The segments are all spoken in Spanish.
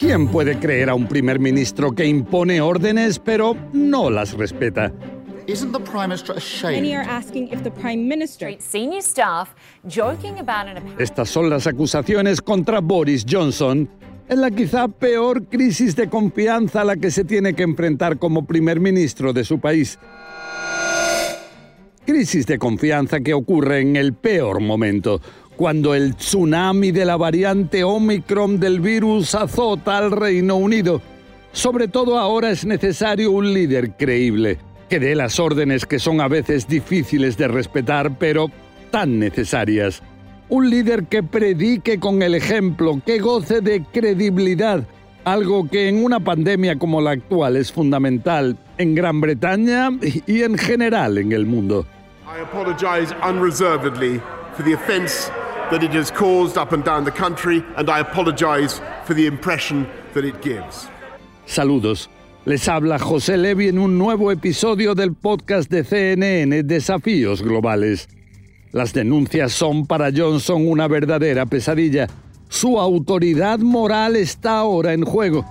¿Quién puede creer a un primer ministro que impone órdenes pero no las respeta? Isn't the Prime Minister ashamed? Many are asking if the Prime Minister senior staff joking about an Estas son las acusaciones contra Boris Johnson en la quizá peor crisis de confianza a la que se tiene que enfrentar como primer ministro de su país. Crisis de confianza que ocurre en el peor momento, cuando el tsunami de la variante Omicron del virus azota al Reino Unido. Sobre todo ahora es necesario un líder creíble, que dé las órdenes que son a veces difíciles de respetar, pero tan necesarias. Un líder que predique con el ejemplo, que goce de credibilidad, algo que en una pandemia como la actual es fundamental en Gran Bretaña y en general en el mundo. I that it has caused up and down the country, and I apologise for the impression that it gives. Saludos. Les habla José Levi en un nuevo episodio del podcast de CNN Desafíos Globales. Las denuncias son para Johnson una verdadera pesadilla. Su autoridad moral está ahora en juego.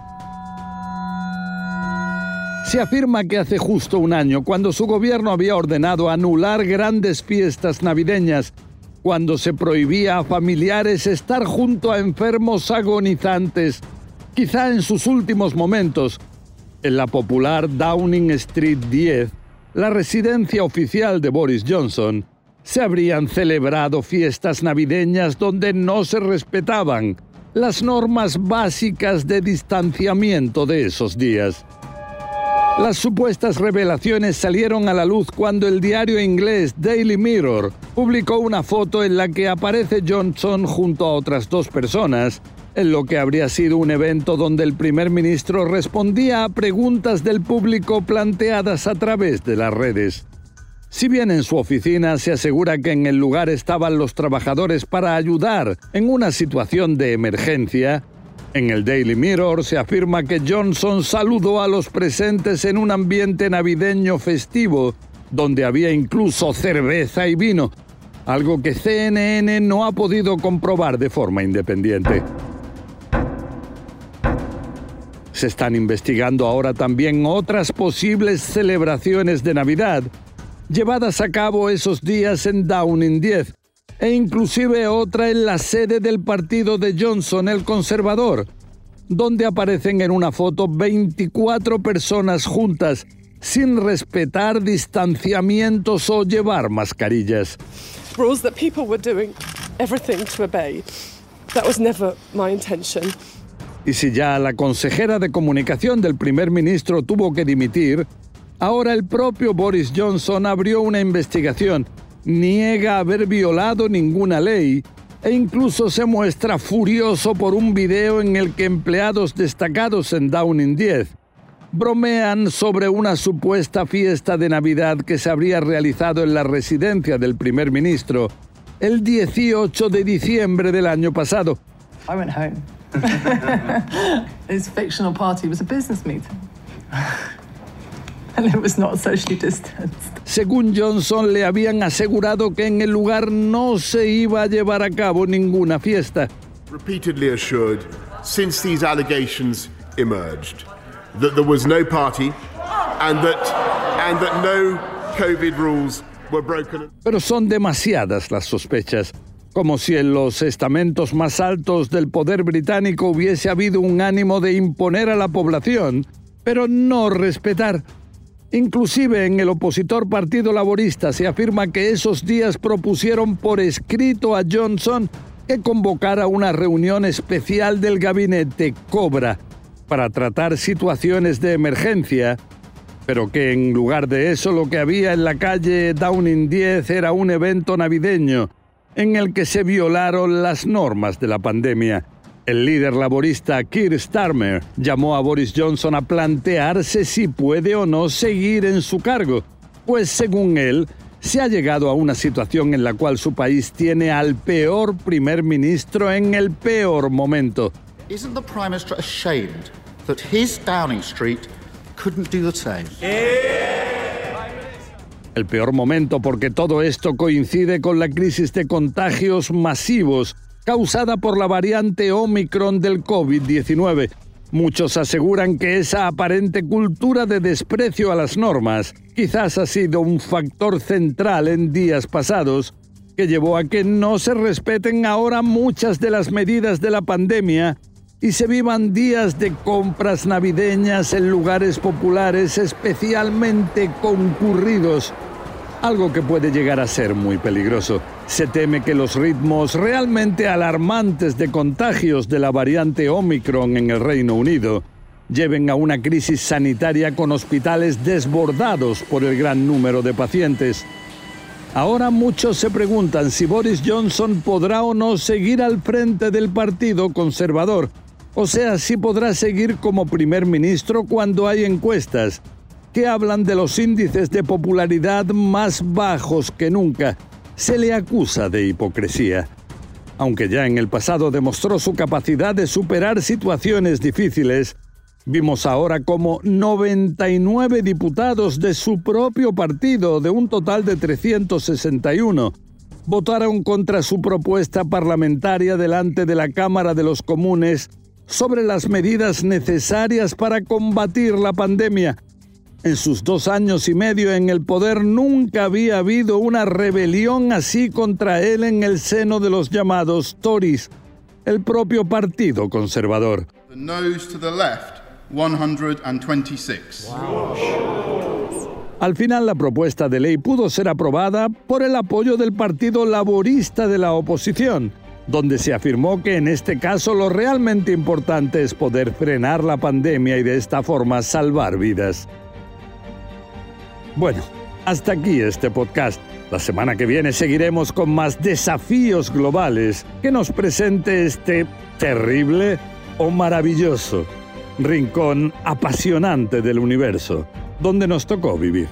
Se afirma que hace justo un año, cuando su gobierno había ordenado anular grandes fiestas navideñas, cuando se prohibía a familiares estar junto a enfermos agonizantes, quizá en sus últimos momentos, en la popular Downing Street 10, la residencia oficial de Boris Johnson, se habrían celebrado fiestas navideñas donde no se respetaban las normas básicas de distanciamiento de esos días. Las supuestas revelaciones salieron a la luz cuando el diario inglés Daily Mirror publicó una foto en la que aparece Johnson junto a otras dos personas, en lo que habría sido un evento donde el primer ministro respondía a preguntas del público planteadas a través de las redes. Si bien en su oficina se asegura que en el lugar estaban los trabajadores para ayudar en una situación de emergencia, en el Daily Mirror se afirma que Johnson saludó a los presentes en un ambiente navideño festivo, donde había incluso cerveza y vino, algo que CNN no ha podido comprobar de forma independiente. Se están investigando ahora también otras posibles celebraciones de Navidad, llevadas a cabo esos días en Downing 10, e inclusive otra en la sede del partido de Johnson, el conservador, donde aparecen en una foto 24 personas juntas sin respetar distanciamientos o llevar mascarillas. rules that people were doing everything to obey. That was never my intention. Y si ya la consejera de comunicación del primer ministro tuvo que dimitir, ahora el propio Boris Johnson abrió una investigación, niega haber violado ninguna ley e incluso se muestra furioso por un video en el que empleados destacados en Downing 10 bromean sobre una supuesta fiesta de Navidad que se habría realizado en la residencia del primer ministro el 18 de diciembre del año pasado. I went home. His fictional party was a business meeting. it was not socially distanced. Según Johnson, le habían asegurado que en el lugar no se iba a llevar a cabo ninguna fiesta. Repeatedly assured, since these allegations emerged, that there was no party and that, and that no COVID rules were broken. Pero son demasiadas las sospechas, como si en los estamentos más altos del poder británico hubiese habido un ánimo de imponer a la población, pero no respetar. Inclusive en el opositor Partido Laborista se afirma que esos días propusieron por escrito a Johnson que convocara una reunión especial del gabinete Cobra para tratar situaciones de emergencia, pero que en lugar de eso lo que había en la calle Downing 10 era un evento navideño en el que se violaron las normas de la pandemia, El líder laborista Keir Starmer llamó a Boris Johnson a plantearse si puede o no seguir en su cargo, pues según él, se ha llegado a una situación en la cual su país tiene al peor primer ministro en el peor momento. Isn't the Prime Minister ashamed that his Downing Street couldn't do the same? El peor momento porque todo esto coincide con la crisis de contagios masivos causada por la variante Omicron del COVID-19. Muchos aseguran que esa aparente cultura de desprecio a las normas quizás ha sido un factor central en días pasados que llevó a que no se respeten ahora muchas de las medidas de la pandemia y se vivan días de compras navideñas en lugares populares especialmente concurridos, algo que puede llegar a ser muy peligroso. Se teme que los ritmos realmente alarmantes de contagios de la variante Omicron en el Reino Unido lleven a una crisis sanitaria con hospitales desbordados por el gran número de pacientes. Ahora muchos se preguntan si Boris Johnson podrá o no seguir al frente del Partido Conservador, o sea, si podrá seguir como primer ministro cuando hay encuestas que hablan de los índices de popularidad más bajos que nunca. Se le acusa de hipocresía. Aunque ya en el pasado demostró su capacidad de superar situaciones difíciles, vimos ahora como 99 diputados de su propio partido, de un total de 361, votaron contra su propuesta parlamentaria delante de la Cámara de los Comunes sobre las medidas necesarias para combatir la pandemia. En sus dos años y medio en el poder nunca había habido una rebelión así contra él en el seno de los llamados Tories, el propio Partido Conservador. The nose to the left, 126. Al final la propuesta de ley pudo ser aprobada por el apoyo del Partido Laborista de la oposición, donde se afirmó que en este caso lo realmente importante es poder frenar la pandemia y de esta forma salvar vidas. Bueno, hasta aquí este podcast. La semana que viene seguiremos con más desafíos globales que nos presente este terrible o maravilloso rincón apasionante del universo, donde nos tocó vivir.